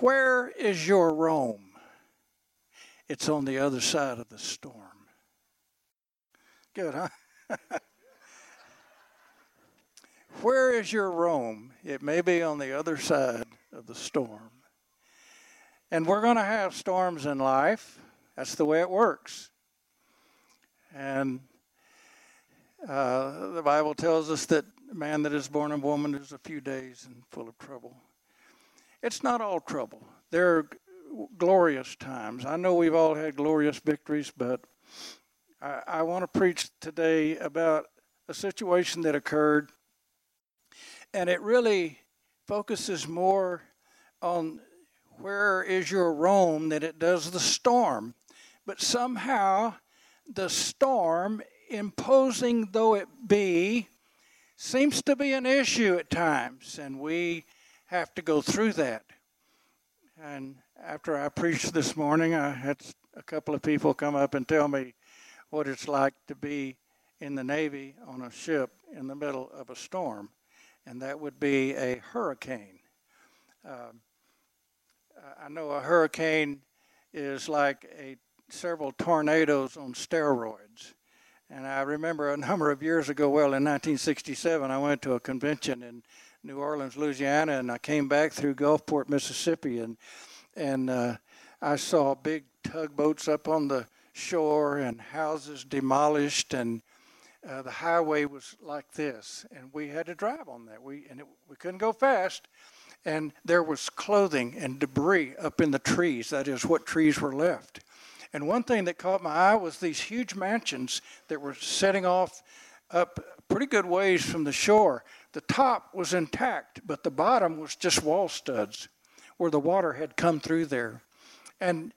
Where is your Rome? It's on the other side of the storm. Good, huh? Where is your Rome? It may be on the other side of the storm. And we're going to have storms in life. That's the way it works. And uh, the Bible tells us that man that is born of woman is a few days and full of trouble. It's not all trouble. There are glorious times. I know we've all had glorious victories, but I, I want to preach today about a situation that occurred, and it really focuses more on where is your Rome than it does the storm. But somehow, the storm, imposing though it be, seems to be an issue at times, and we have to go through that. And after I preached this morning, I had a couple of people come up and tell me what it's like to be in the Navy on a ship in the middle of a storm, and that would be a hurricane. Um, I know a hurricane is like a several tornadoes on steroids. And I remember a number of years ago, well, in 1967, I went to a convention in New Orleans, Louisiana, and I came back through Gulfport, Mississippi, and and uh, I saw big tugboats up on the shore and houses demolished, and uh, the highway was like this, and we had to drive on that. We and it, we couldn't go fast, and there was clothing and debris up in the trees. That is, what trees were left. And one thing that caught my eye was these huge mansions that were setting off up pretty good ways from the shore. The top was intact, but the bottom was just wall studs where the water had come through there. And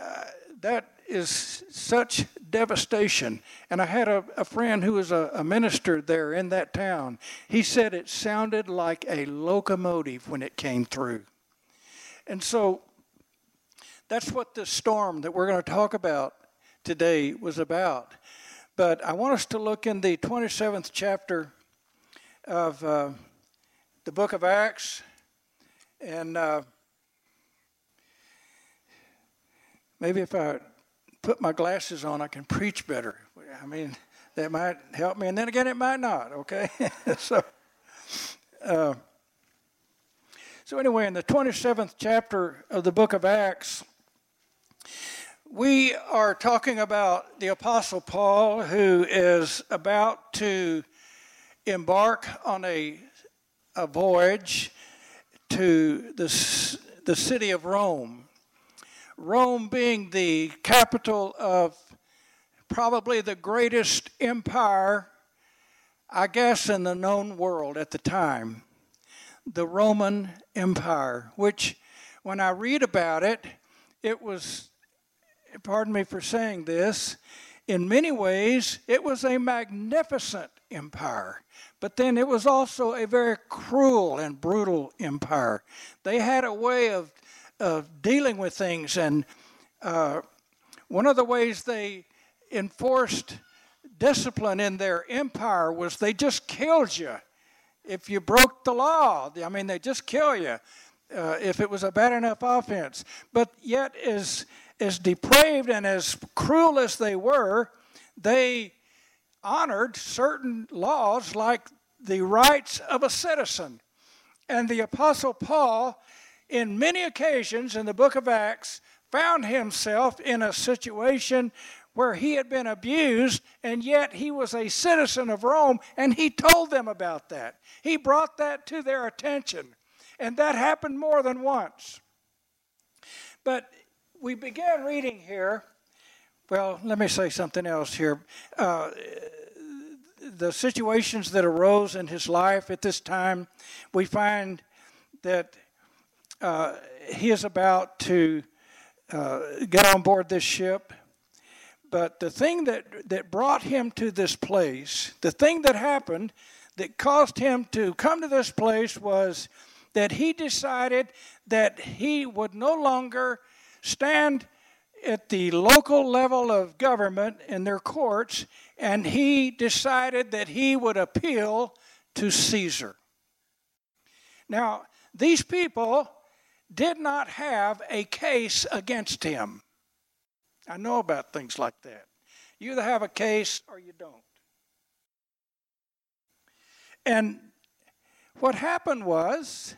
uh, that is such devastation. And I had a, a friend who was a, a, minister there in that town. He said it sounded like a locomotive when it came through. And so that's what the storm that we're going to talk about today was about. But I want us to look in the 27th chapter of uh, the book of Acts. And uh, maybe if I put my glasses on, I can preach better. I mean, that might help me. And then again, it might not, okay? so, uh, so, anyway, in the 27th chapter of the book of Acts, we are talking about the Apostle Paul who is about to embark on a, a voyage to the, the city of Rome. Rome being the capital of probably the greatest empire, I guess, in the known world at the time the Roman Empire, which, when I read about it, it was, pardon me for saying this, in many ways, it was a magnificent empire. But then it was also a very cruel and brutal empire. They had a way of of dealing with things. And uh, one of the ways they enforced discipline in their empire was they just killed you if you broke the law. I mean, they just kill you uh, if it was a bad enough offense. But yet, as as depraved and as cruel as they were, they honored certain laws like the rights of a citizen. And the Apostle Paul in many occasions in the book of Acts, found himself in a situation where he had been abused, and yet he was a citizen of Rome, and he told them about that. He brought that to their attention, and that happened more than once. But we began reading here. Well, let me say something else here. Uh, the situations that arose in his life at this time, we find that uh, he is about to uh, get on board this ship. But the thing that, that brought him to this place, the thing that happened that caused him to come to this place was that he decided that he would no longer stand at the local level of government in their courts, and he decided that he would appeal to Caesar. Now, these people did not have a case against him. I know about things like that. You either have a case or you don't. And what happened was,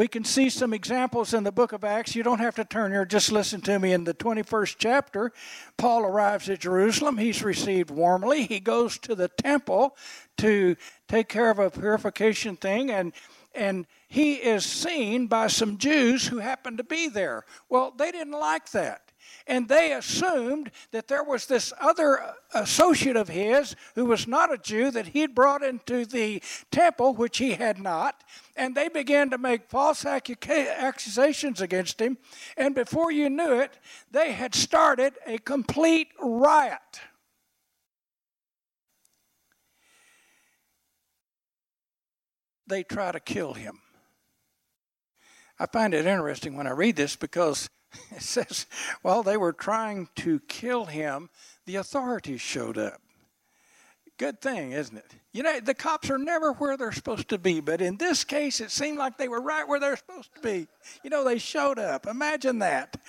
we can see some examples in the book of Acts. You don't have to turn here, just listen to me. In the 21st chapter, Paul arrives at Jerusalem. He's received warmly. He goes to the temple to take care of a purification thing, and, and he is seen by some Jews who happen to be there. Well, they didn't like that. And they assumed that there was this other associate of his who was not a Jew that he'd brought into the temple, which he had not. And they began to make false accusations against him. And before you knew it, they had started a complete riot. They try to kill him. I find it interesting when I read this because it says while they were trying to kill him, the authorities showed up. Good thing, isn't it? You know, the cops are never where they're supposed to be, but in this case, it seemed like they were right where they're supposed to be. You know, they showed up. Imagine that.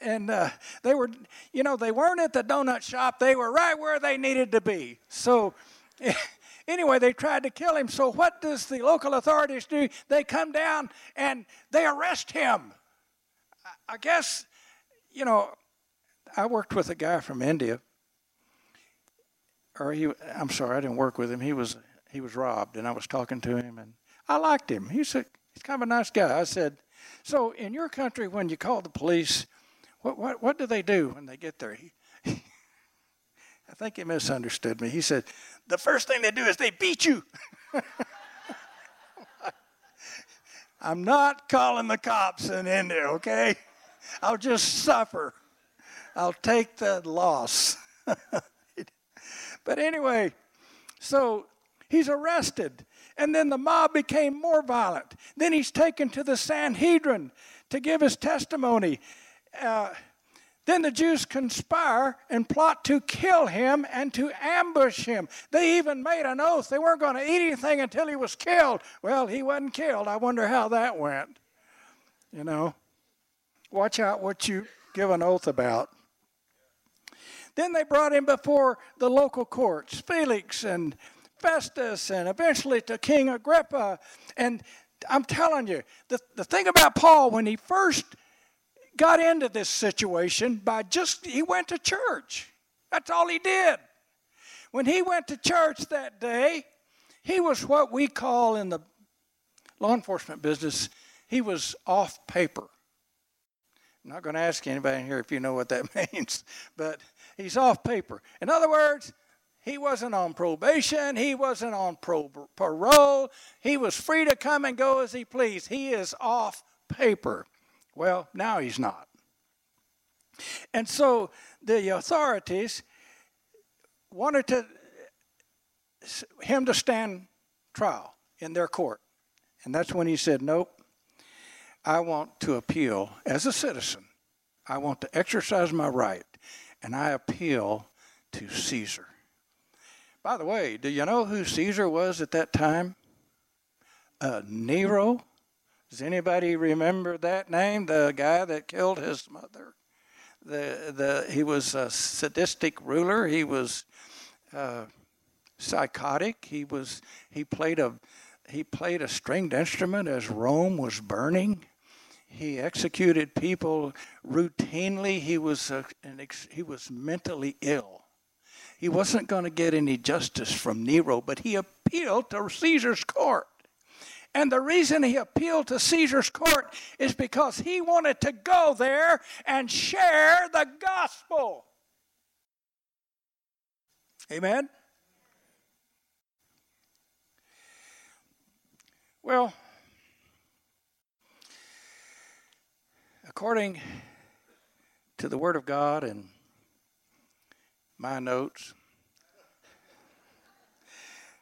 And uh, they were, you know, they weren't at the donut shop, they were right where they needed to be. So, anyway, they tried to kill him. So, what does the local authorities do? They come down and they arrest him. I guess, you know, I worked with a guy from India, or he, I'm sorry, I didn't work with him. He was he was robbed, and I was talking to him, and I liked him. He's a he's kind of a nice guy. I said, so in your country, when you call the police, what what what do they do when they get there? He, I think he misunderstood me. He said, the first thing they do is they beat you. I'm not calling the cops in India, okay? I'll just suffer. I'll take the loss. but anyway, so he's arrested. And then the mob became more violent. Then he's taken to the Sanhedrin to give his testimony. Uh, then the Jews conspire and plot to kill him and to ambush him. They even made an oath they weren't going to eat anything until he was killed. Well, he wasn't killed. I wonder how that went. You know. Watch out what you give an oath about. Then they brought him before the local courts, Felix and Festus, and eventually to King Agrippa. And I'm telling you, the, the thing about Paul, when he first got into this situation, by just, he went to church. That's all he did. When he went to church that day, he was what we call in the law enforcement business, he was off paper. I'm not going to ask anybody in here if you know what that means, but he's off paper. In other words, he wasn't on probation, he wasn't on pro- parole, he was free to come and go as he pleased. He is off paper. Well, now he's not. And so the authorities wanted to him to stand trial in their court. And that's when he said, Nope, I want to appeal as a citizen. I want to exercise my right, and I appeal to Caesar. By the way, do you know who Caesar was at that time? Uh, Nero. Does anybody remember that name? The guy that killed his mother. The the he was a sadistic ruler. He was uh, psychotic. He was he played a he played a stringed instrument as Rome was burning. He executed people routinely. He was, a, ex, he was mentally ill. He wasn't going to get any justice from Nero, but he appealed to Caesar's court. And the reason he appealed to Caesar's court is because he wanted to go there and share the gospel. Amen? Well, according to the Word of God and my notes,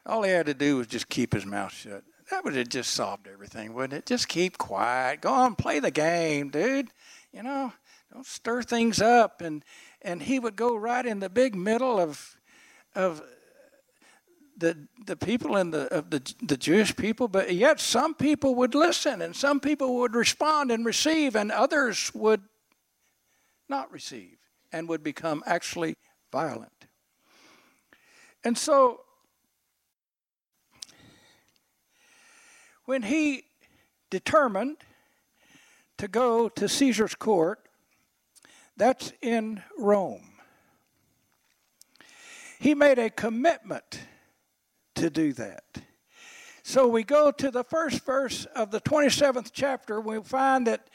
all he had to do was just keep his mouth shut. That would have just solved everything, wouldn't it? Just keep quiet. Go on, play the game, dude. You know, don't stir things up. And and he would go right in the big middle of of the, the people in the of the, the Jewish people, but yet some people would listen and some people would respond and receive, and others would not receive and would become actually violent. And so when he determined to go to Caesar's court, that's in Rome. He made a commitment to do that. So we go to the first verse of the 27th chapter. We find that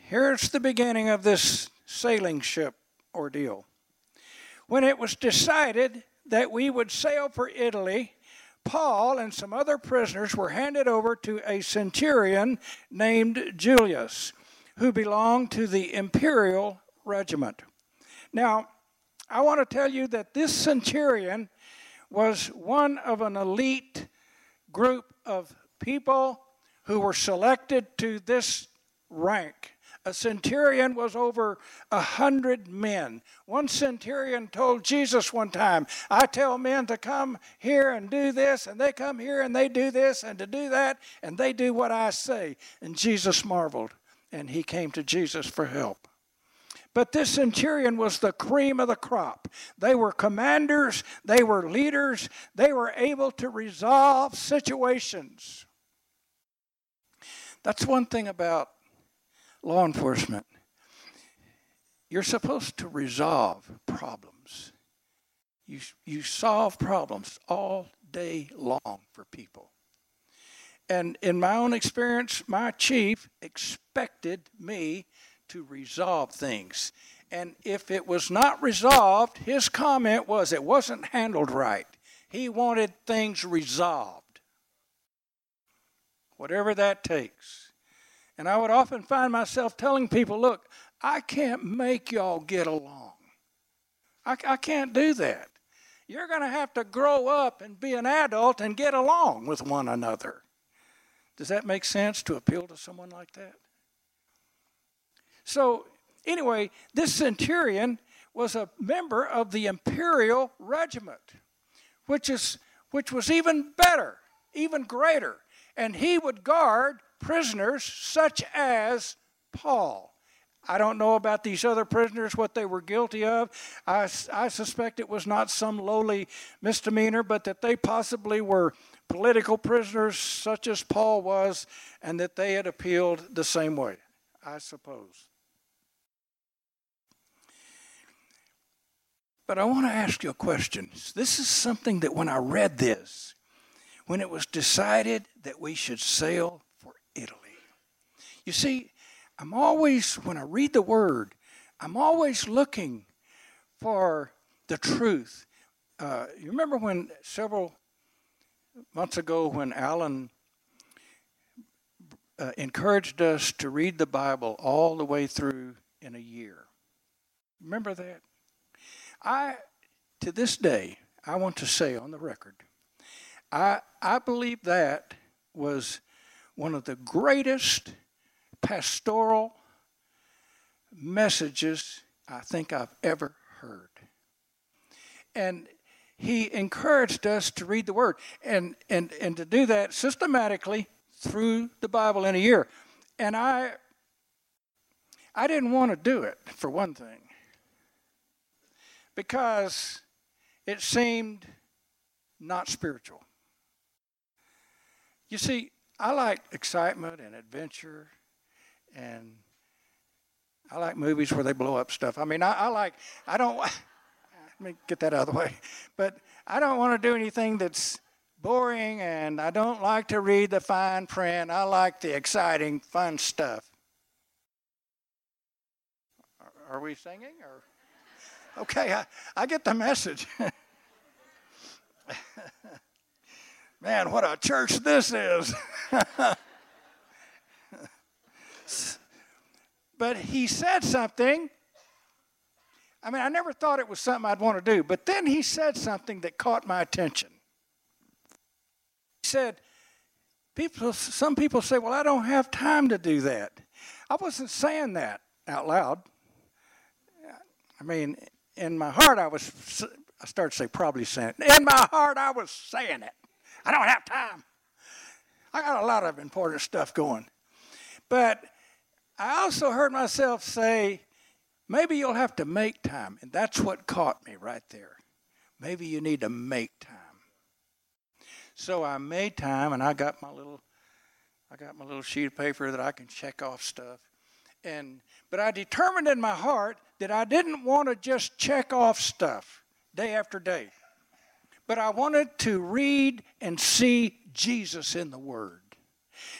here's the beginning of this sailing ship ordeal. When it was decided that we would sail for Italy, Paul and some other prisoners were handed over to a centurion named Julius, who belonged to the imperial regiment. Now, I want to tell you that this centurion was one of an elite group of people who were selected to this rank. A centurion was over a hundred men. One centurion told Jesus one time, I tell men to come here and do this, and they come here and they do this and to do that, and they do what I say. And Jesus marveled, and he came to Jesus for help. But this centurion was the cream of the crop. They were commanders, they were leaders, they were able to resolve situations. That's one thing about law enforcement. You're supposed to resolve problems. You, you solve problems all day long for people. And in my own experience, my chief expected me to resolve things. And if it was not resolved, his comment was it wasn't handled right. He wanted things resolved, whatever that takes. And I would often find myself telling people, look, I can't make y'all get along. I, I can't do that. You're going to have to grow up and be an adult and get along with one another. Does that make sense to appeal to someone like that? So, anyway, this centurion was a member of the imperial regiment, which, is, which was even better, even greater. And he would guard prisoners such as Paul. I don't know about these other prisoners, what they were guilty of. I, I suspect it was not some lowly misdemeanor, but that they possibly were political prisoners, such as Paul was, and that they had appealed the same way, I suppose. But I want to ask you a question. This is something that when I read this, when it was decided that we should sail for Italy, you see, I'm always, when I read the word, I'm always looking for the truth. Uh, you remember when several months ago when Alan uh, encouraged us to read the Bible all the way through in a year? Remember that? I, to this day, I want to say on the record, I, I believe that was one of the greatest pastoral messages I think I've ever heard. And he encouraged us to read the Word and, and, and to do that systematically through the Bible in a year. And I, I didn't want to do it, for one thing because it seemed not spiritual. You see, I like excitement and adventure, and I like movies where they blow up stuff. I mean, I, I like, I don't, let me get that out of the way, but I don't want to do anything that's boring, and I don't like to read the fine print. I like the exciting, fun stuff. Are we singing or? Okay, I, I get the message. Man, what a church this is. but he said something. I mean, I never thought it was something I'd want to do, but then he said something that caught my attention. He said, people, some people say, well, I don't have time to do that. I wasn't saying that out loud. I mean, in my heart, I was I started to say probably saying it. In my heart, I was saying it. I don't have time. I got a lot of important stuff going. But I also heard myself say, maybe you'll have to make time. And that's what caught me right there. Maybe you need to make time. So I made time and I got my little I got my little sheet of paper that I can check off stuff. And but I determined in my heart that I didn't want to just check off stuff day after day. But I wanted to read and see Jesus in the Word.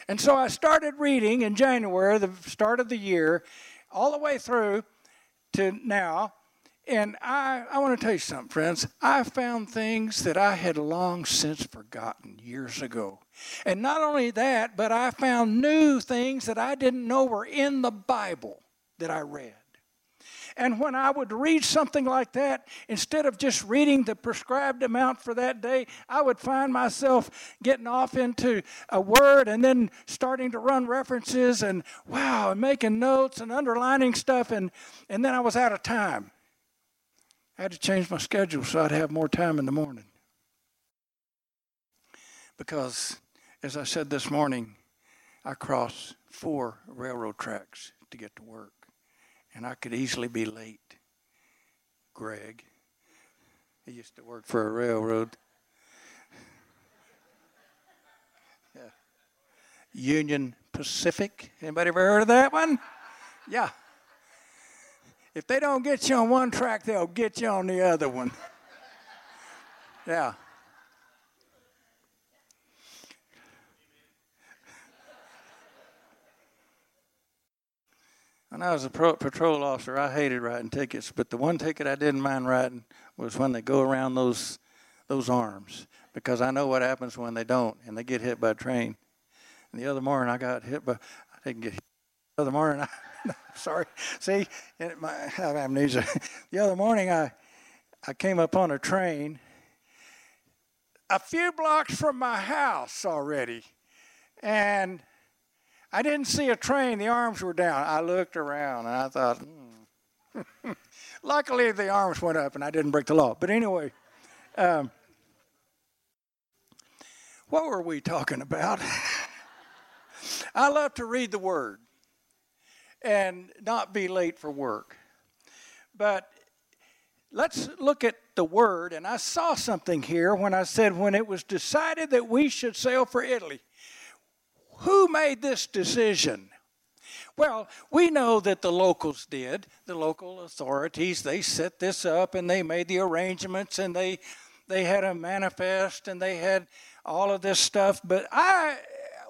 And so I started reading in January, the start of the year, all the way through to now. And I, I want to tell you something, friends. I found things that I had long since forgotten years ago. And not only that, but I found new things that I didn't know were in the Bible that I read. And when I would read something like that, instead of just reading the prescribed amount for that day, I would find myself getting off into a word and then starting to run references and wow, and making notes and underlining stuff. And, and then I was out of time. I had to change my schedule so I'd have more time in the morning. Because, as I said this morning, I cross four railroad tracks to get to work and I could easily be late. Greg, he used to work for a railroad. yeah. Union Pacific. Anybody ever heard of that one? Yeah. If they don't get you on one track, they'll get you on the other one. Yeah. When I was a pro- patrol officer, I hated writing tickets, but the one ticket I didn't mind writing was when they go around those those arms because I know what happens when they don't and they get hit by a train. And the other morning I got hit by I didn't get hit. The other morning I sorry. See, my, I have amnesia. The other morning I I came up on a train a few blocks from my house already. And I didn't see a train, the arms were down. I looked around and I thought, hmm. luckily the arms went up and I didn't break the law. But anyway, um, what were we talking about? I love to read the Word and not be late for work. But let's look at the Word. And I saw something here when I said, when it was decided that we should sail for Italy. Who made this decision? Well, we know that the locals did. The local authorities, they set this up and they made the arrangements and they they had a manifest and they had all of this stuff, but I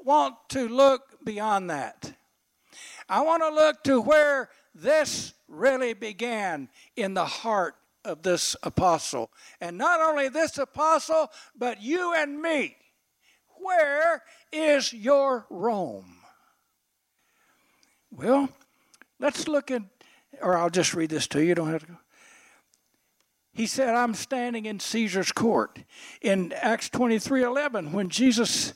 want to look beyond that. I want to look to where this really began in the heart of this apostle. And not only this apostle, but you and me. Where is your Rome? Well, let's look at, or I'll just read this to you. You don't have to go. He said, I'm standing in Caesar's court. In Acts 23 11, when Jesus,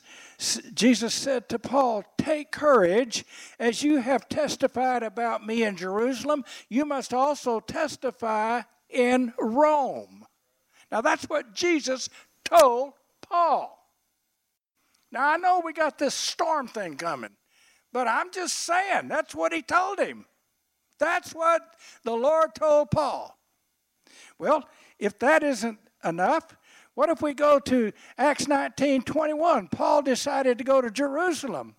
Jesus said to Paul, Take courage, as you have testified about me in Jerusalem, you must also testify in Rome. Now that's what Jesus told Paul. Now, I know we got this storm thing coming, but I'm just saying that's what he told him. That's what the Lord told Paul. Well, if that isn't enough, what if we go to Acts 19 21? Paul decided to go to Jerusalem.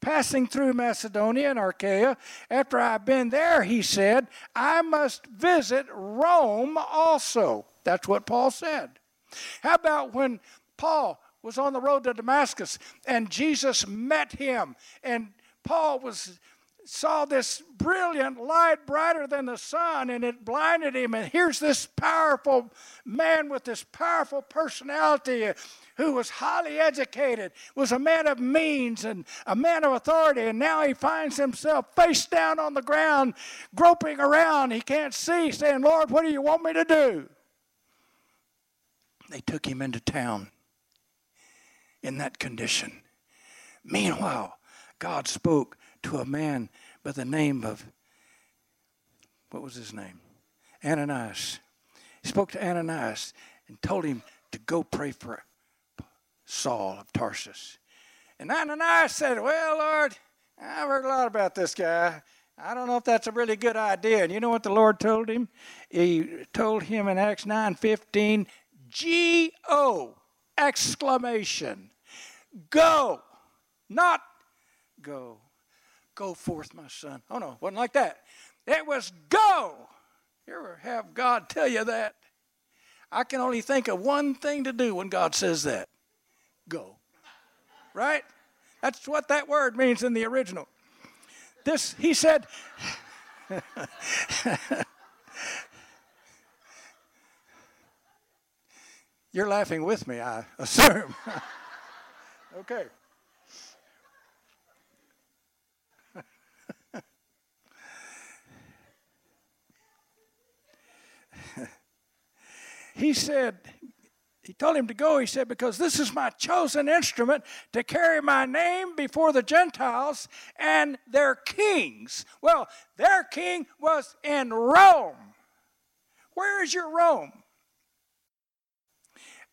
Passing through Macedonia and Achaia, after I've been there, he said, I must visit Rome also. That's what Paul said. How about when Paul was on the road to Damascus and Jesus met him. And Paul was saw this brilliant light brighter than the sun and it blinded him. And here's this powerful man with this powerful personality who was highly educated was a man of means and a man of authority. And now he finds himself face down on the ground groping around. He can't see saying lord what do you want me to do? They took him into town in that condition. Meanwhile, God spoke to a man by the name of, what was his name? Ananias. He spoke to Ananias and told him to go pray for Saul of Tarsus. And Ananias said, Well, Lord, I've heard a lot about this guy. I don't know if that's a really good idea. And you know what the Lord told him? He told him in Acts 9 15, G O exclamation. Go. Not go. Go forth, my son. Oh no, wasn't like that. It was go. You ever have God tell you that? I can only think of one thing to do when God says that. Go. Right? That's what that word means in the original. This, he said, You're laughing with me, I assume. okay. he said, he told him to go, he said, because this is my chosen instrument to carry my name before the Gentiles and their kings. Well, their king was in Rome. Where is your Rome?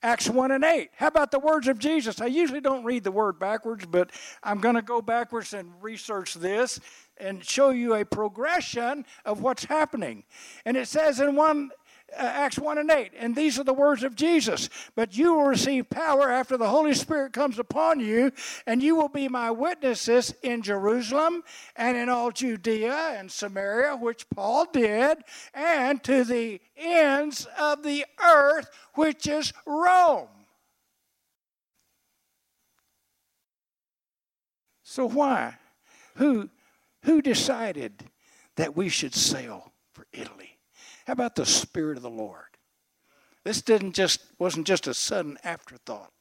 Acts 1 and 8. How about the words of Jesus? I usually don't read the word backwards, but I'm going to go backwards and research this and show you a progression of what's happening. And it says in 1 uh, Uh, Acts 1 and 8. And these are the words of Jesus. But you will receive power after the Holy Spirit comes upon you, and you will be my witnesses in Jerusalem and in all Judea and Samaria, which Paul did, and to the ends of the earth, which is Rome. So why? Who, who decided that we should sail for Italy? How about the Spirit of the Lord? This didn't just wasn't just a sudden afterthought.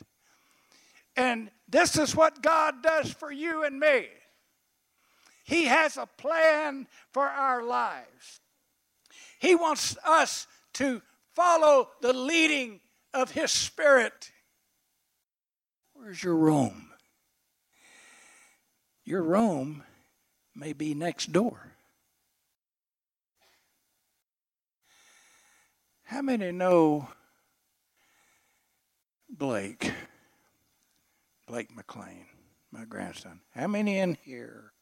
And this is what God does for you and me. He has a plan for our lives. He wants us to follow the leading of His Spirit. Where's your Rome? Your Rome may be next door. How many know Blake? Blake McLean, my grandson. How many in here?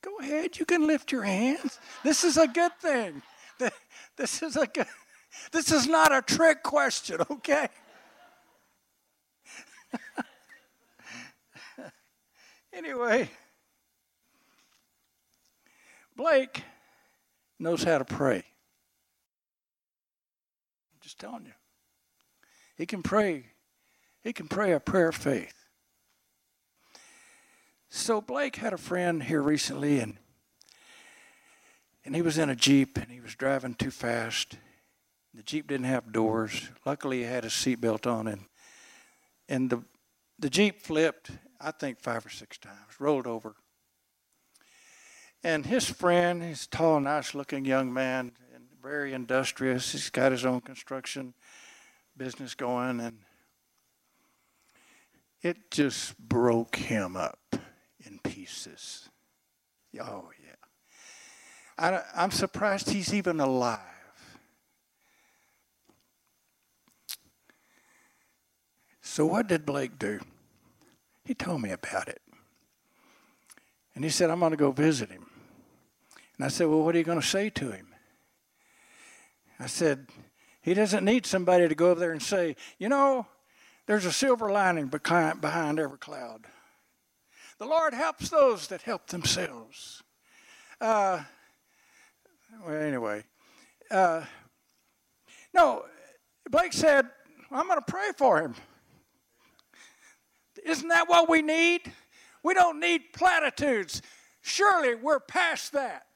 Go ahead, you can lift your hands. This is a good thing. This is a good, this is not a trick question, okay? anyway, Blake knows how to pray telling you. He can pray. He can pray a prayer of faith. So Blake had a friend here recently and and he was in a Jeep and he was driving too fast. The Jeep didn't have doors. Luckily he had his seatbelt on and and the the Jeep flipped, I think five or six times, rolled over. And his friend, he's a tall, nice looking young man, very industrious. He's got his own construction business going, and it just broke him up in pieces. Oh, yeah. I, I'm surprised he's even alive. So, what did Blake do? He told me about it. And he said, I'm going to go visit him. And I said, Well, what are you going to say to him? I said, he doesn't need somebody to go over there and say, you know, there's a silver lining behind, every cloud. The Lord helps those that help themselves. Uh, well, anyway, uh, no, Blake said, I'm going to pray for him. Isn't that what we need? We don't need platitudes. Surely we're past that.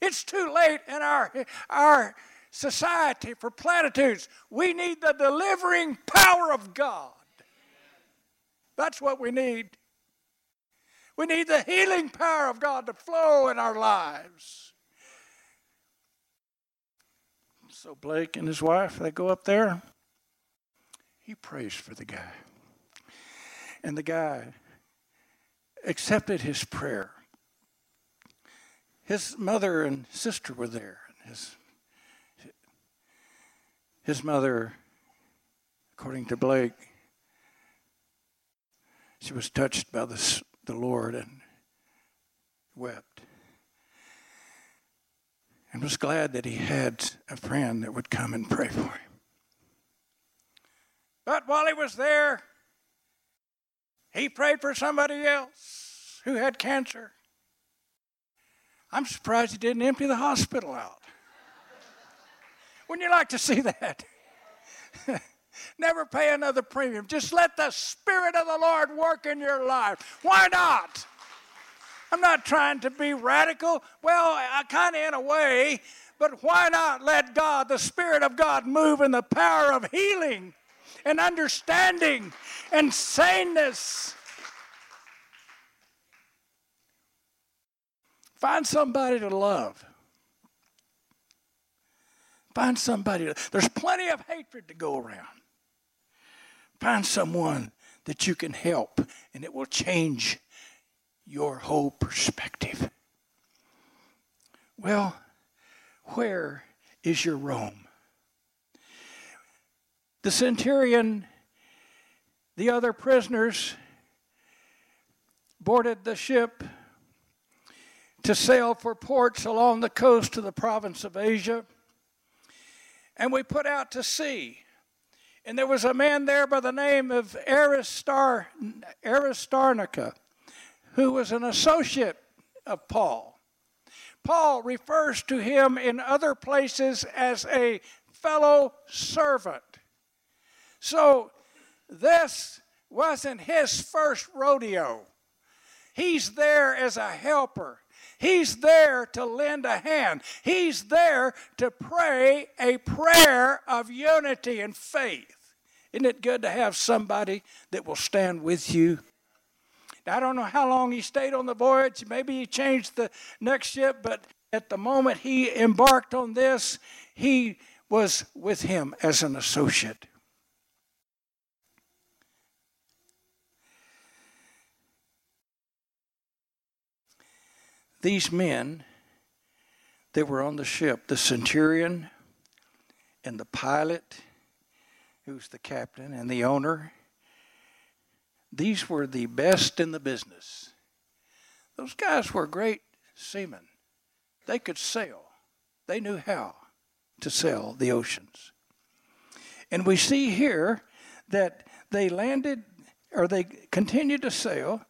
It's too late in our, our society for platitudes. We need the delivering power of God. That's what we need. We need the healing power of God to flow in our lives. So Blake and his wife, they go up there. He prays for the guy. And the guy accepted his prayer. His mother and sister were there. And his His mother, according to Blake, she was touched by the, the Lord and wept. And was glad that he had a friend that would come and pray for him. But while he was there, he prayed for somebody else who had cancer. I'm surprised he didn't empty the hospital out. Wouldn't you like to see that? Never pay another premium. Just let the Spirit of the Lord work in your life. Why not? I'm not trying to be radical. Well, I kind of in a way, but why not let God, the Spirit of God, move in the power of healing and understanding and saneness? Find somebody to love. Find somebody. There's plenty of hatred to go around. Find someone that you can help, and it will change your whole perspective. Well, where is your Rome? The centurion, the other prisoners, boarded the ship to sail for ports along the coast of the province of Asia. And we put out to sea. And there was a man there by the name of Aristar, Aristarnica, who was an associate of Paul. Paul refers to him in other places as a fellow servant. So this wasn't his first rodeo. He's there as a helper. He's there to lend a hand. He's there to pray a prayer of unity and faith. Isn't it good to have somebody that will stand with you? I don't know how long he stayed on the voyage. Maybe he changed the next ship, but at the moment he embarked on this, he was with him as an associate. These men that were on the ship, the centurion and the pilot, who's the captain, and the owner, these were the best in the business. Those guys were great seamen. They could sail, they knew how to sail the oceans. And we see here that they landed, or they continued to sail.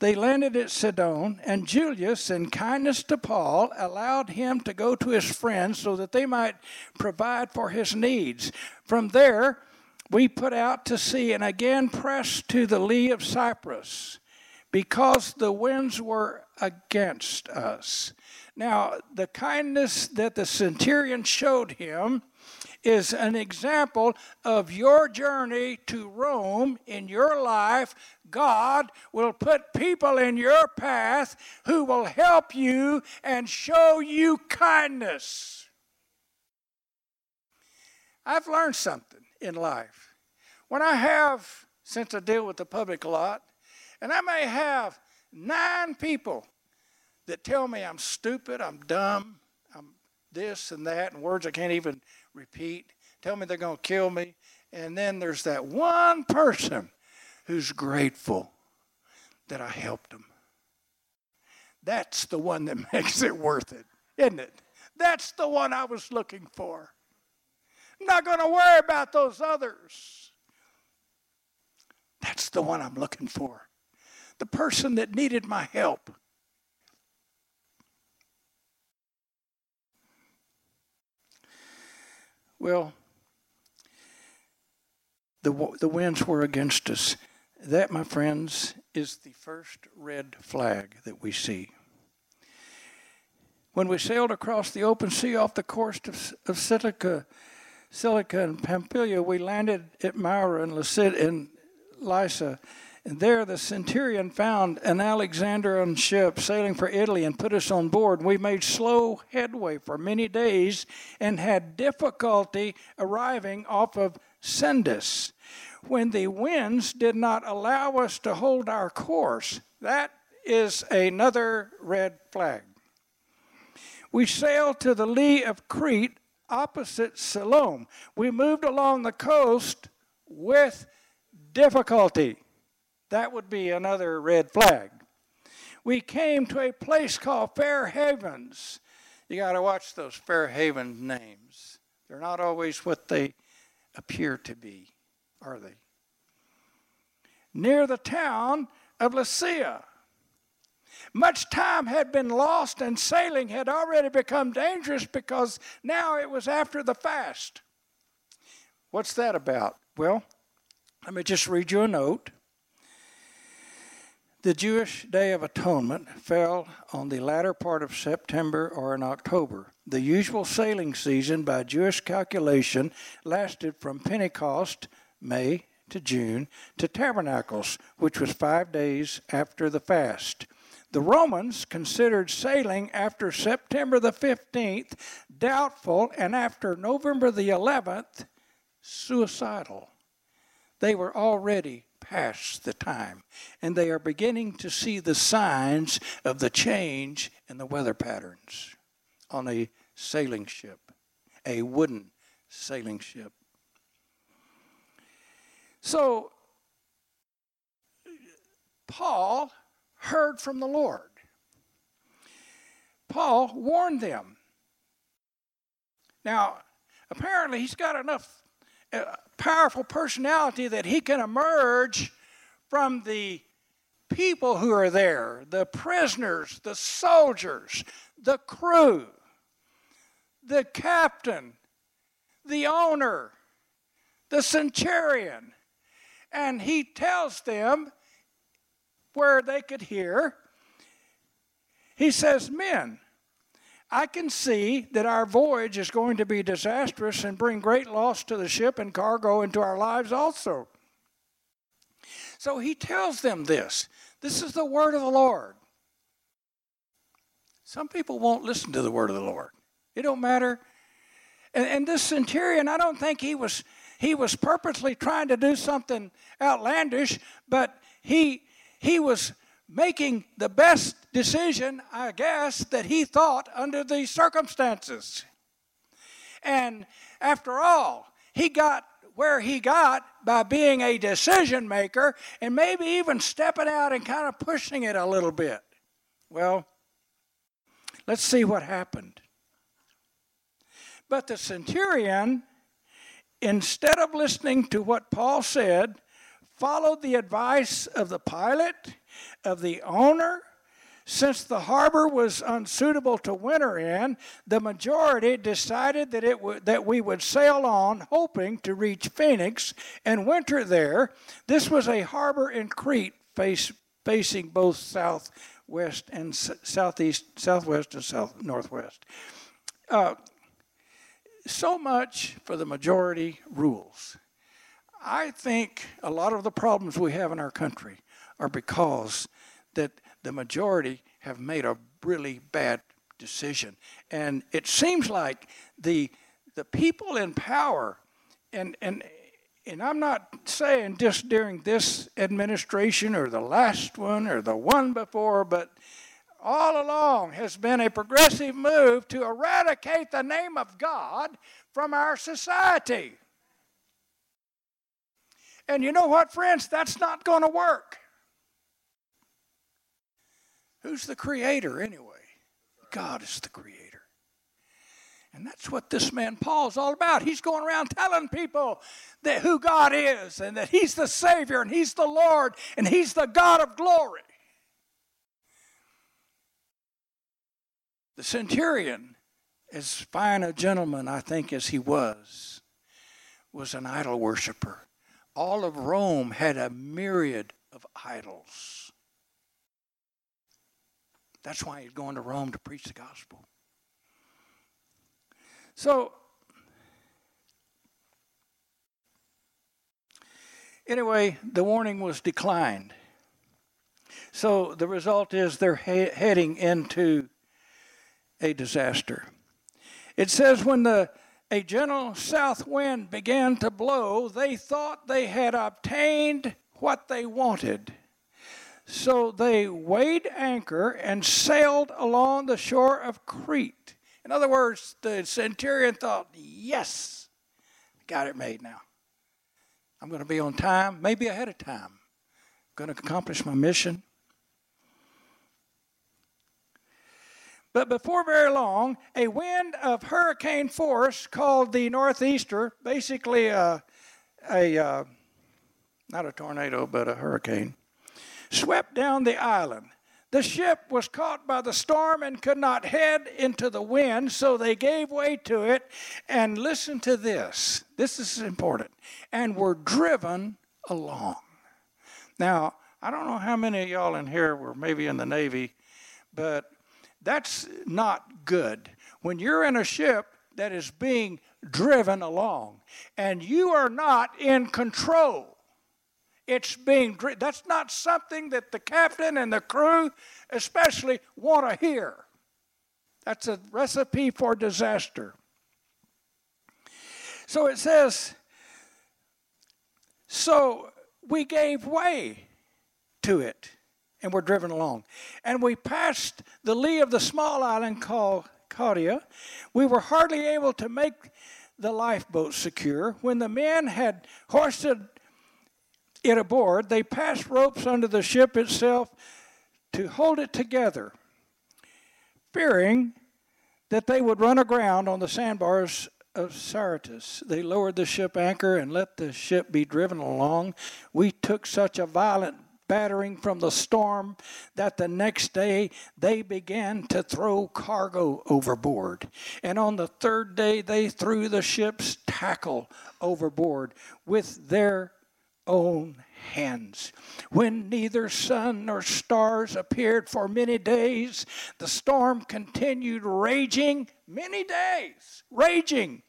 They landed at Sidon, and Julius, in kindness to Paul, allowed him to go to his friends so that they might provide for his needs. From there, we put out to sea and again pressed to the lee of Cyprus because the winds were against us. Now, the kindness that the centurion showed him is an example of your journey to Rome in your life. God will put people in your path who will help you and show you kindness. I've learned something in life. When I have, since I deal with the public a lot, and I may have nine people that tell me I'm stupid, I'm dumb, I'm this and that, and words I can't even repeat, tell me they're going to kill me. And then there's that one person who's grateful that I helped them. That's the one that makes it worth it, isn't it? That's the one I was looking for. I'm not going to worry about those others. That's the one I'm looking for. The person that needed my help. Well, the, the winds were against us. That, my friends, is the first red flag that we see. When we sailed across the open sea off the coast of, of Cilicia, Cilicia and Pamphylia, we landed at Myra and in Lycia. And there the centurion found an Alexandrian ship sailing for Italy and put us on board. We made slow headway for many days and had difficulty arriving off of Sandus when the winds did not allow us to hold our course. That is another red flag. We sailed to the lee of Crete opposite Siloam. We moved along the coast with difficulty. That would be another red flag. We came to a place called Fair Havens. You got to watch those Fair Haven names. They're not always what they appear to be, are they? Near the town of Lycia. Much time had been lost, and sailing had already become dangerous because now it was after the fast. What's that about? Well, let me just read you a note. The Jewish Day of Atonement fell on the latter part of September or in October. The usual sailing season, by Jewish calculation, lasted from Pentecost, May, to June, to Tabernacles, which was five days after the fast. The Romans considered sailing after September the 15th doubtful and after November the 11th suicidal. They were already past the time, and they are beginning to see the signs of the change in the weather patterns on a sailing ship, a wooden sailing ship. So, Paul heard from the Lord. Paul warned them. Now, apparently, he's got enough powerful personality that he can emerge from the people who are there the prisoners, the soldiers, the crew, the captain, the owner, the centurion. And he tells them where they could hear. He says, Men, I can see that our voyage is going to be disastrous and bring great loss to the ship and cargo and to our lives also. So he tells them this. This is the word of the Lord. Some people won't listen to the word of the Lord. It don't matter. And, and this centurion, I don't think he was he was purposely trying to do something outlandish, but he he was making the best decision, I guess, that he thought under the circumstances. And after all, he got where he got by being a decision maker and maybe even stepping out and kind of pushing it a little bit. Well, let's see what happened. But the centurion, instead of listening to what Paul said, followed the advice of the pilot, of the owner. Since the harbor was unsuitable to winter in, the majority decided that, it w- that we would sail on, hoping to reach Phoenix and winter there. This was a harbor in Crete, face, facing both southwest and s- southeast, southwest and south northwest. Uh, so much for the majority rules. I think a lot of the problems we have in our country are because that the majority have made a really bad decision. And it seems like the the people in power and and and I'm not saying just during this administration or the last one or the one before, but all along has been a progressive move to eradicate the name of God from our society. And you know what, friends? That's not going to work. Who's the creator anyway? God is the creator. And that's what this man Paul's all about. He's going around telling people that who God is and that he's the savior and he's the Lord and he's the God of glory. The centurion, as fine a gentleman I think as he was, was an idol worshiper all of Rome had a myriad of idols. That's why he's going to Rome to preach the gospel. So, anyway, the warning was declined. So the result is they're he- heading into a disaster. It says when the a gentle south wind began to blow, they thought they had obtained what they wanted. So they weighed anchor and sailed along the shore of Crete. In other words, the centurion thought, yes, I got it made now. I'm going to be on time, maybe ahead of time. I'm going to accomplish my mission. But before very long, a wind of hurricane force called the Northeaster, basically a, a uh, not a tornado, but a hurricane, swept down the island. The ship was caught by the storm and could not head into the wind, so they gave way to it. And listen to this this is important. And were driven along. Now, I don't know how many of y'all in here were maybe in the Navy, but that's not good. When you're in a ship that is being driven along and you are not in control, it's being that's not something that the captain and the crew especially want to hear. That's a recipe for disaster. So it says so we gave way to it and were driven along. And we passed the lee of the small island called Cauda. We were hardly able to make the lifeboat secure when the men had hoisted it aboard, they passed ropes under the ship itself to hold it together, fearing that they would run aground on the sandbars of Syrtis. They lowered the ship anchor and let the ship be driven along. We took such a violent battering from the storm that the next day they began to throw cargo overboard. And on the third day they threw the ship's tackle overboard with their own hands. When neither sun nor stars appeared for many days, the storm continued raging many days, raging.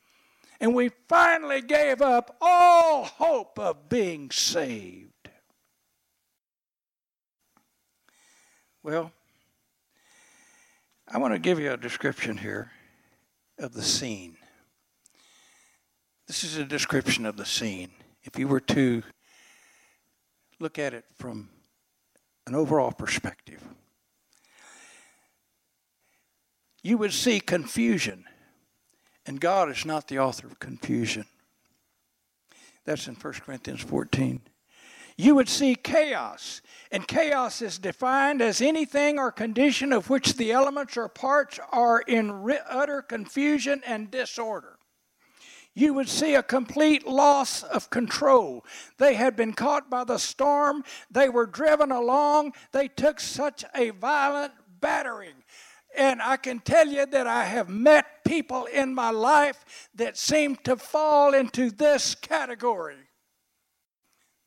And we finally gave up all hope of being saved. Well, I want to give you a description here of the scene. This is a description of the scene. If you were to look at it from an overall perspective, you would see confusion. And God is not the author of confusion. That's in 1 Corinthians 14. You would see chaos. And chaos is defined as anything or condition of which the elements or parts are in utter confusion and disorder you would see a complete loss of control. They had been caught by the storm, they were driven along, they took such a violent battering. And I can tell you that I have met people in my life that seem to fall into this category.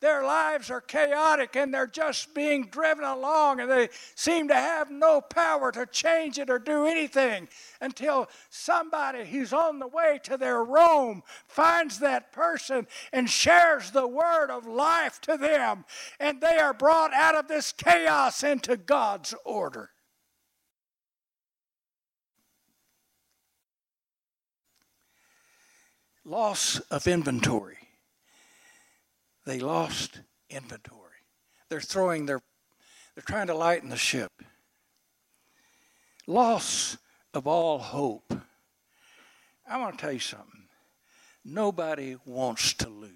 Their lives are chaotic and they're just being driven along and they seem to have no power to change it or do anything until somebody who's on the way to their Rome finds that person and shares the word of life to them and they are brought out of this chaos into God's order. Loss of inventory they lost inventory. They're throwing their, they're trying to lighten the ship. Loss of all hope. I want to tell you something. Nobody wants to lose.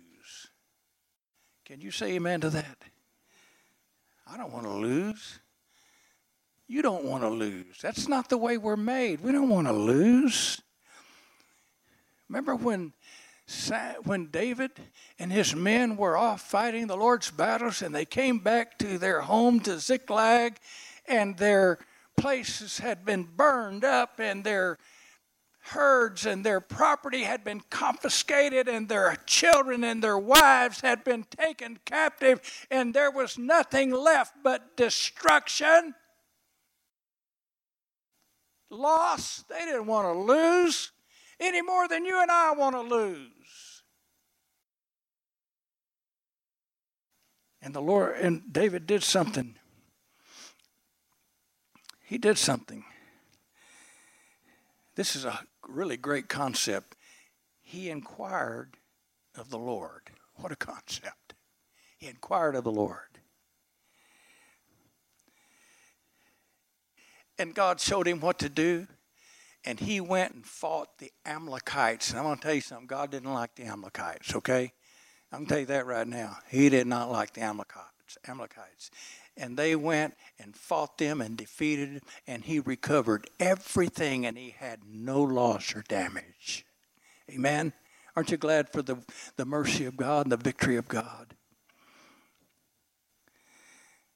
Can you say amen to that? I don't want to lose. You don't want to lose. That's not the way we're made. We don't want to lose. Remember when when David and his men were off fighting the Lord's battles and they came back to their home to Ziklag and their places had been burned up and their herds and their property had been confiscated and their children and their wives had been taken captive and there was nothing left but destruction. Loss they didn't want to lose any more than you and I want to lose And the Lord and David did something. He did something. This is a really great concept. He inquired of the Lord. What a concept. He inquired of the Lord. And God showed him what to do. and he went and fought the Amalekites. And I'm going to tell you something God didn't like the Amalekites, okay? I'm going to tell you that right now. He did not like the Amalekites. Amalekites. And they went and fought them and defeated them, and he recovered everything, and he had no loss or damage. Amen? Aren't you glad for the, the mercy of God and the victory of God?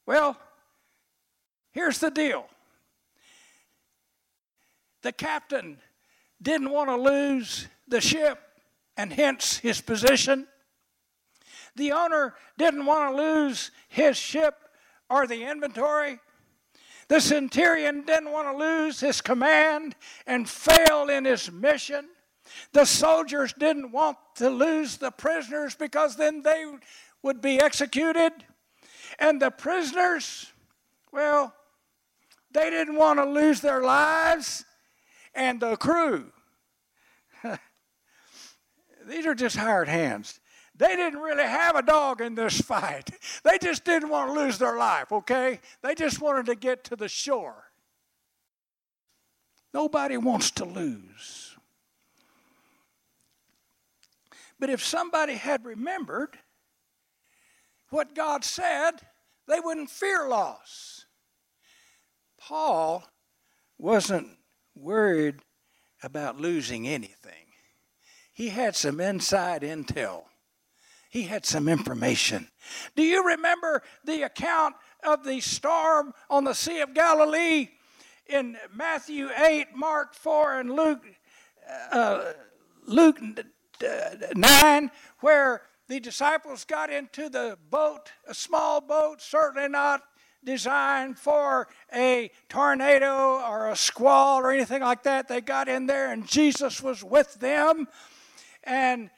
Well, here's the deal the captain didn't want to lose the ship and hence his position. The owner didn't want to lose his ship or the inventory. The centurion didn't want to lose his command and fail in his mission. The soldiers didn't want to lose the prisoners because then they would be executed. And the prisoners, well, they didn't want to lose their lives and the crew. These are just hired hands. They didn't really have a dog in this fight. They just didn't want to lose their life, okay? They just wanted to get to the shore. Nobody wants to lose. But if somebody had remembered what God said, they wouldn't fear loss. Paul wasn't worried about losing anything. He had some inside intel. He had some information. Do you remember the account of the storm on the Sea of Galilee in Matthew 8, Mark 4, and Luke, uh, Luke uh, 9, where the disciples got into the boat, a small boat, certainly not designed for a tornado or a squall or anything like that. They got in there and Jesus was with them. And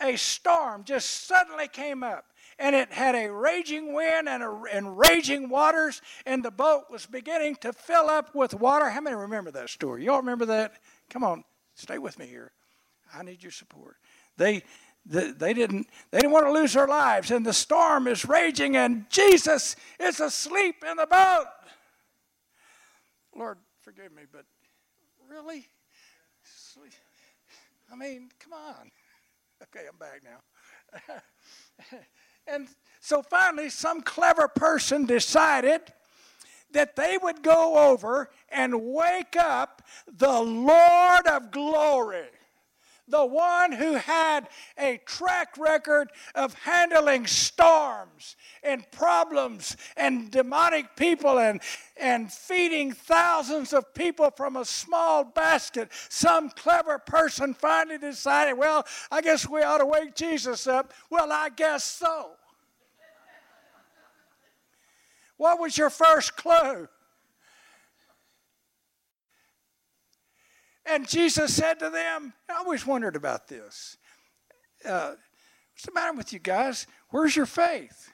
a storm just suddenly came up. And it had a raging wind and, a, and raging waters, and the boat was beginning to fill up with water. How many remember that story? Y'all remember that? Come on, stay with me here. I need your support. They they didn't they didn't want to lose their lives and the storm is raging and jesus is asleep in the boat lord forgive me but really i mean come on okay i'm back now. And so finally some clever person decided that they would go over and wake up the lord of glory the one who had a track record of handling storms and problems and demonic people and, and feeding thousands of people from a small basket. Some clever person finally decided, well, I guess we ought to wake Jesus up. Well, I guess so. what was your first clue? And Jesus said to them, I always wondered about this. Uh, what's the matter with you guys? Where's your faith?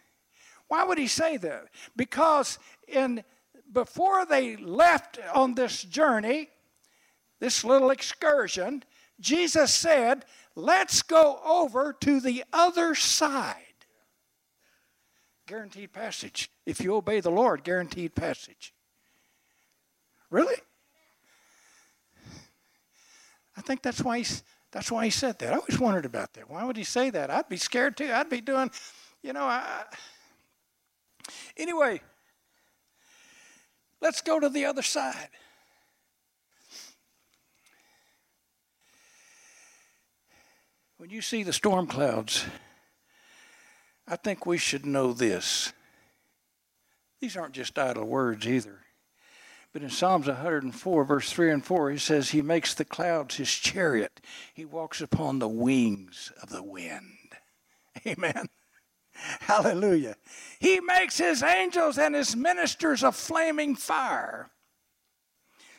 Why would he say that? Because in before they left on this journey, this little excursion, Jesus said, Let's go over to the other side. Guaranteed passage. If you obey the Lord, guaranteed passage. Really? I think that's why he's that's why he said that. I always wondered about that. Why would he say that? I'd be scared too. I'd be doing, you know, I, anyway, let's go to the other side. When you see the storm clouds, I think we should know this. These aren't just idle words either. But in Psalms 104, verse 3 and 4, he says, He makes the clouds his chariot. He walks upon the wings of the wind. Amen. Hallelujah. He makes his angels and his ministers a flaming fire.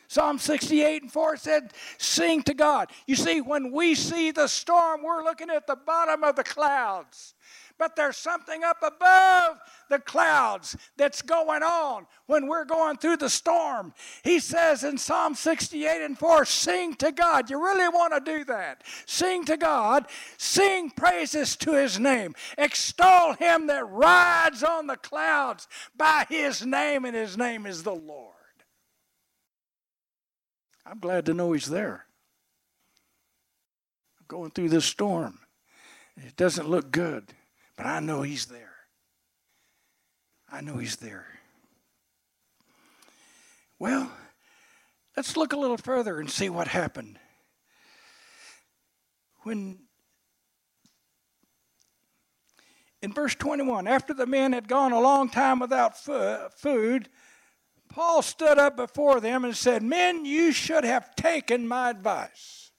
Psalm 68 and 4 said, Sing to God. You see, when we see the storm, we're looking at the bottom of the clouds but there's something up above the clouds that's going on when we're going through the storm. He says in Psalm 68 and 4 sing to God. You really want to do that. Sing to God, sing praises to his name, extol him that rides on the clouds by his name, and his name is the Lord. I'm glad to know He's there. I'm going through this storm. It doesn't look good, but I know He's there. I know He's there. Well, let's look a little further and see what happened. When in verse 21, after the men had gone a long time without food, Paul stood up before them and said, Men, you should have taken my advice.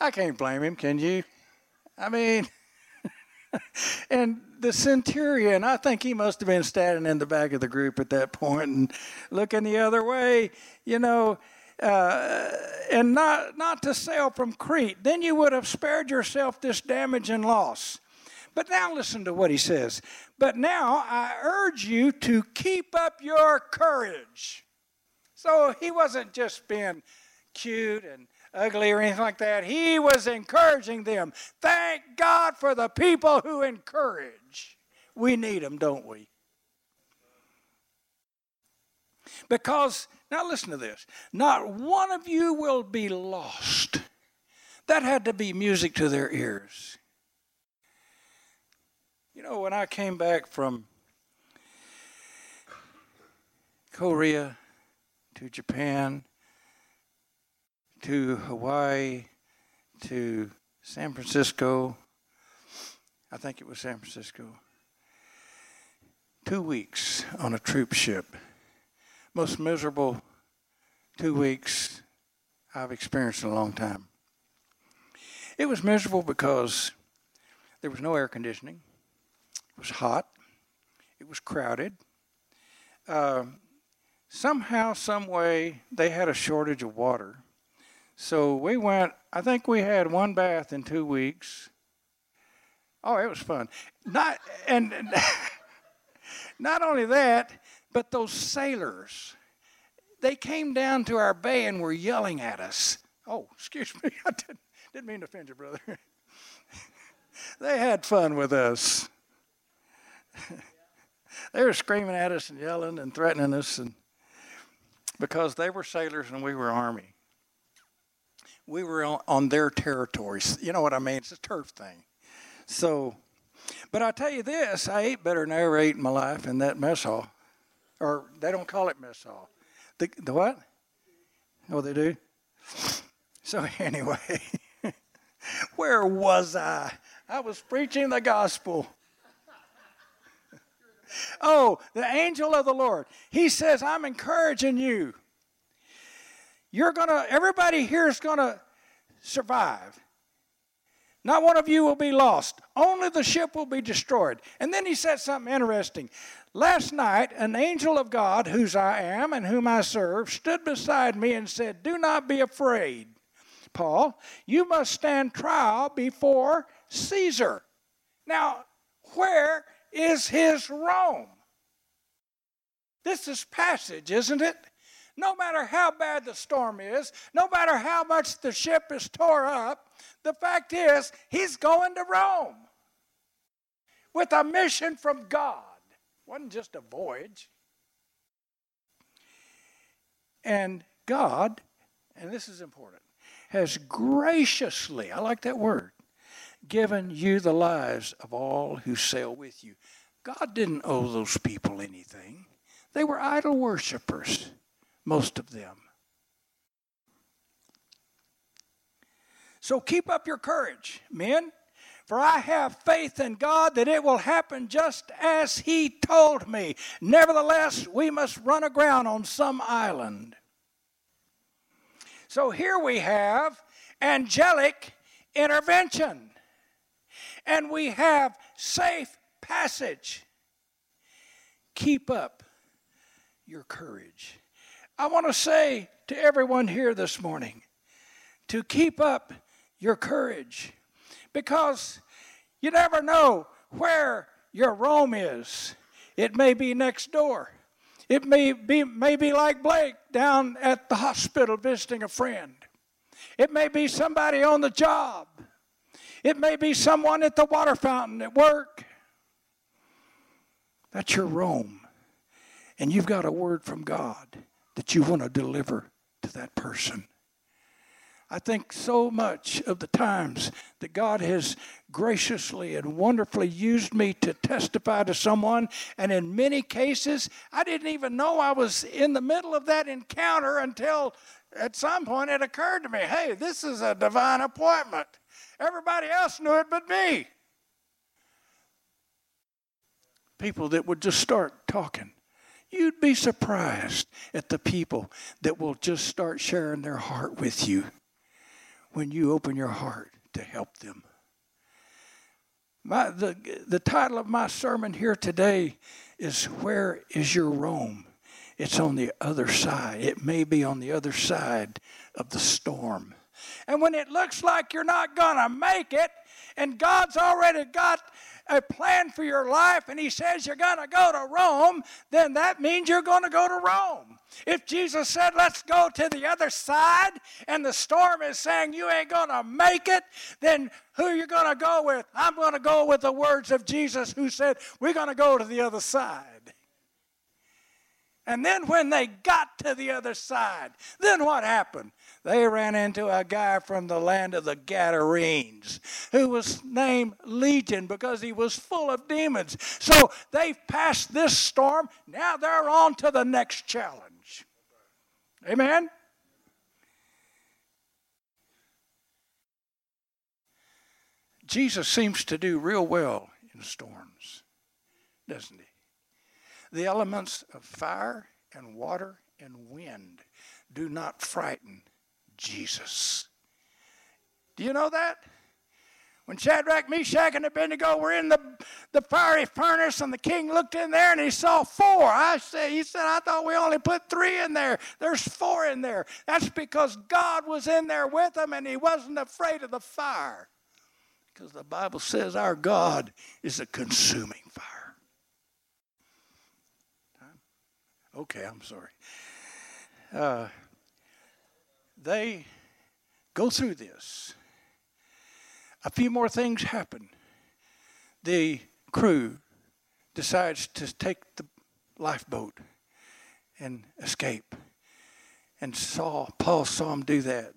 I can't blame him, can you? I mean, and the centurion, I think he must have been standing in the back of the group at that point and looking the other way, you know uh, and not, not to sail from Crete. Then you would have spared yourself this damage and loss. But now listen to what he says. But now I urge you to keep up your courage. So he wasn't just being cute and ugly or anything like that. He was encouraging them. Thank God for the people who encourage. We need them, don't we? Because now, listen to this. Not one of you will be lost. That had to be music to their ears. You know, when I came back from Korea to Japan to Hawaii to San Francisco, I think it was San Francisco, two weeks on a troop ship most miserable two weeks I've experienced in a long time. It was miserable because there was no air conditioning. It was hot. It was crowded. Uh, somehow, some way, they had a shortage of water. So we went. I think we had one bath in two weeks. Oh, it was fun. Not and not only that, but those sailors, they came down to our bay and were yelling at us. Oh, excuse me, I didn't, didn't mean to offend you, brother. they had fun with us. they were screaming at us and yelling and threatening us and because they were sailors and we were army. We were on, their territories. You know what I mean? It's a turf thing. So, but I tell you this, I ate better than I ever ate in my life in that mess hall or they don't call it mess hall. The, the what? Oh, they do? So, anyway, where was I? I was preaching the gospel. Oh, the angel of the Lord. He says, I'm encouraging you. You're going to, everybody here is going to survive. Not one of you will be lost. Only the ship will be destroyed. And then he said something interesting. Last night, an angel of God, whose I am and whom I serve, stood beside me and said, Do not be afraid, Paul. You must stand trial before Caesar. Now, where is his Rome? This is passage, isn't it? No matter how bad the storm is, no matter how much the ship is tore up, the fact is, he's going to Rome with a mission from God It wasn't just a voyage. And God, and this is important, has graciously, I like that word, given you the lives of all who sail with you. God didn't owe those people anything. They were idol worshippers, most of them. So keep up your courage, men. For I have faith in God that it will happen just as He told me. Nevertheless, we must run aground on some island. So here we have angelic intervention, and we have safe passage. Keep up your courage. I want to say to everyone here this morning to keep up your courage because you never know where your Rome is. It may be next door. It may be, may be like Blake down at the hospital visiting a friend. It may be somebody on the job. It may be someone at the water fountain at work. That's your Rome. And you've got a word from God that you want to deliver to that person. I think so much of the times that God has graciously and wonderfully used me to testify to someone, and in many cases, I didn't even know I was in the middle of that encounter until at some point it occurred to me hey, this is a divine appointment. Everybody else knew it but me. People that would just start talking. You'd be surprised at the people that will just start sharing their heart with you when you open your heart to help them. My, the, the title of my sermon here today is Where is Your Rome? It's on the other side. It may be on the other side of the storm. And when it looks like you're not going to make it, and God's already got a plan for your life and He says you're going to go to Rome, then that means you're going to go to Rome. If Jesus said, let's go to the other side, and the storm is saying you ain't going to make it, then who are you going to go with? I'm going to go with the words of Jesus who said, we're going to go to the other side. And then when they got to the other side, then what happened? They ran into a guy from the land of the Gadarenes who was named Legion because he was full of demons. So they've passed this storm. Now they're on to the next challenge. Amen? Jesus seems to do real well in storms, doesn't he? The elements of fire and water and wind do not frighten Jesus. Do you know that? When Shadrach, Meshach, and Abednego were in the, the fiery furnace, and the king looked in there and he saw four. I say, he said, I thought we only put three in there. There's four in there. That's because God was in there with them and he wasn't afraid of the fire. Because the Bible says our God is a consuming fire. Okay, I'm sorry. Uh, they go through this. A few more things happen. The crew decides to take the lifeboat and escape. And saw Paul saw him do that.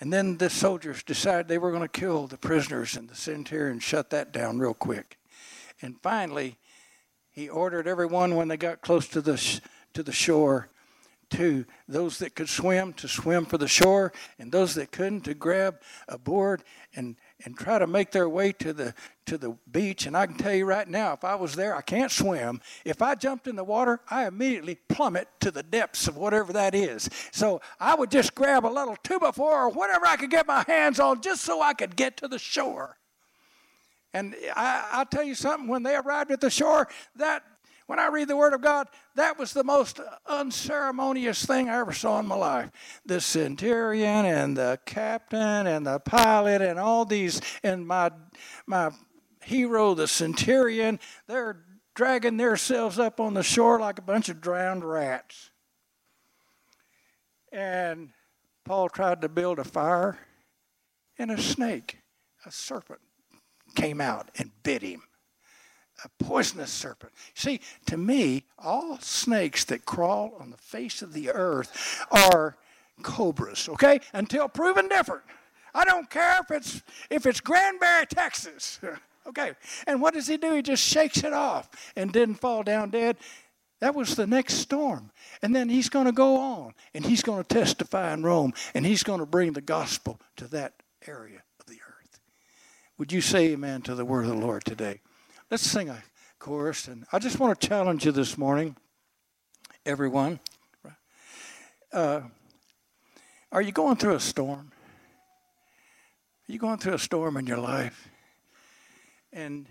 And then the soldiers decided they were going to kill the prisoners, and the centurion shut that down real quick. And finally, he ordered everyone when they got close to the, sh- to the shore to those that could swim to swim for the shore and those that couldn't to grab a board and, and try to make their way to the to the beach. And I can tell you right now if I was there I can't swim. If I jumped in the water I immediately plummet to the depths of whatever that is. So I would just grab a little two four or whatever I could get my hands on just so I could get to the shore. And I, I'll tell you something, when they arrived at the shore, that when I read the Word of God, that was the most unceremonious thing I ever saw in my life. The centurion and the captain and the pilot and all these, and my, my hero, the centurion, they're dragging themselves up on the shore like a bunch of drowned rats. And Paul tried to build a fire, and a snake, a serpent, came out and bit him. A poisonous serpent. See, to me, all snakes that crawl on the face of the earth are cobras, okay? Until proven different. I don't care if it's if it's Granbury, Texas. okay. And what does he do? He just shakes it off and didn't fall down dead. That was the next storm. And then he's going to go on and he's going to testify in Rome and he's going to bring the gospel to that area. Of the earth. Would you say amen to the word of the Lord today? Let's sing a chorus. And I just want to challenge you this morning, everyone. Uh, are you going through a storm? Are you going through a storm in your life? And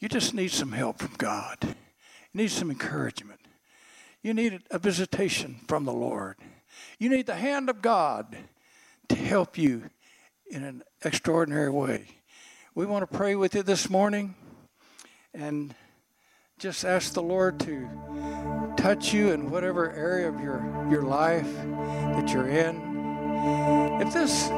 you just need some help from God. You need some encouragement. You need a visitation from the Lord. You need the hand of God to help you in an extraordinary way. We want to pray with you this morning and just ask the Lord to touch you in whatever area of your, your life that you're in. If this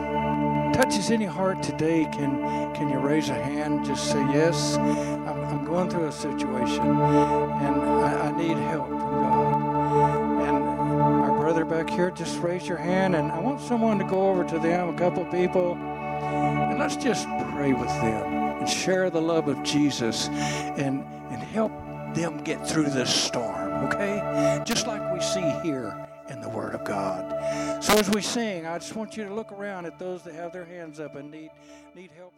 touches any heart today, can, can you raise a hand? Just say, Yes, I'm, I'm going through a situation and I, I need help from God. And our brother back here, just raise your hand, and I want someone to go over to them, a couple people, and let's just pray with them and share the love of Jesus and, and help them get through this storm, okay? Just like we see here in the Word of God. So as we sing, I just want you to look around at those that have their hands up and need, need help.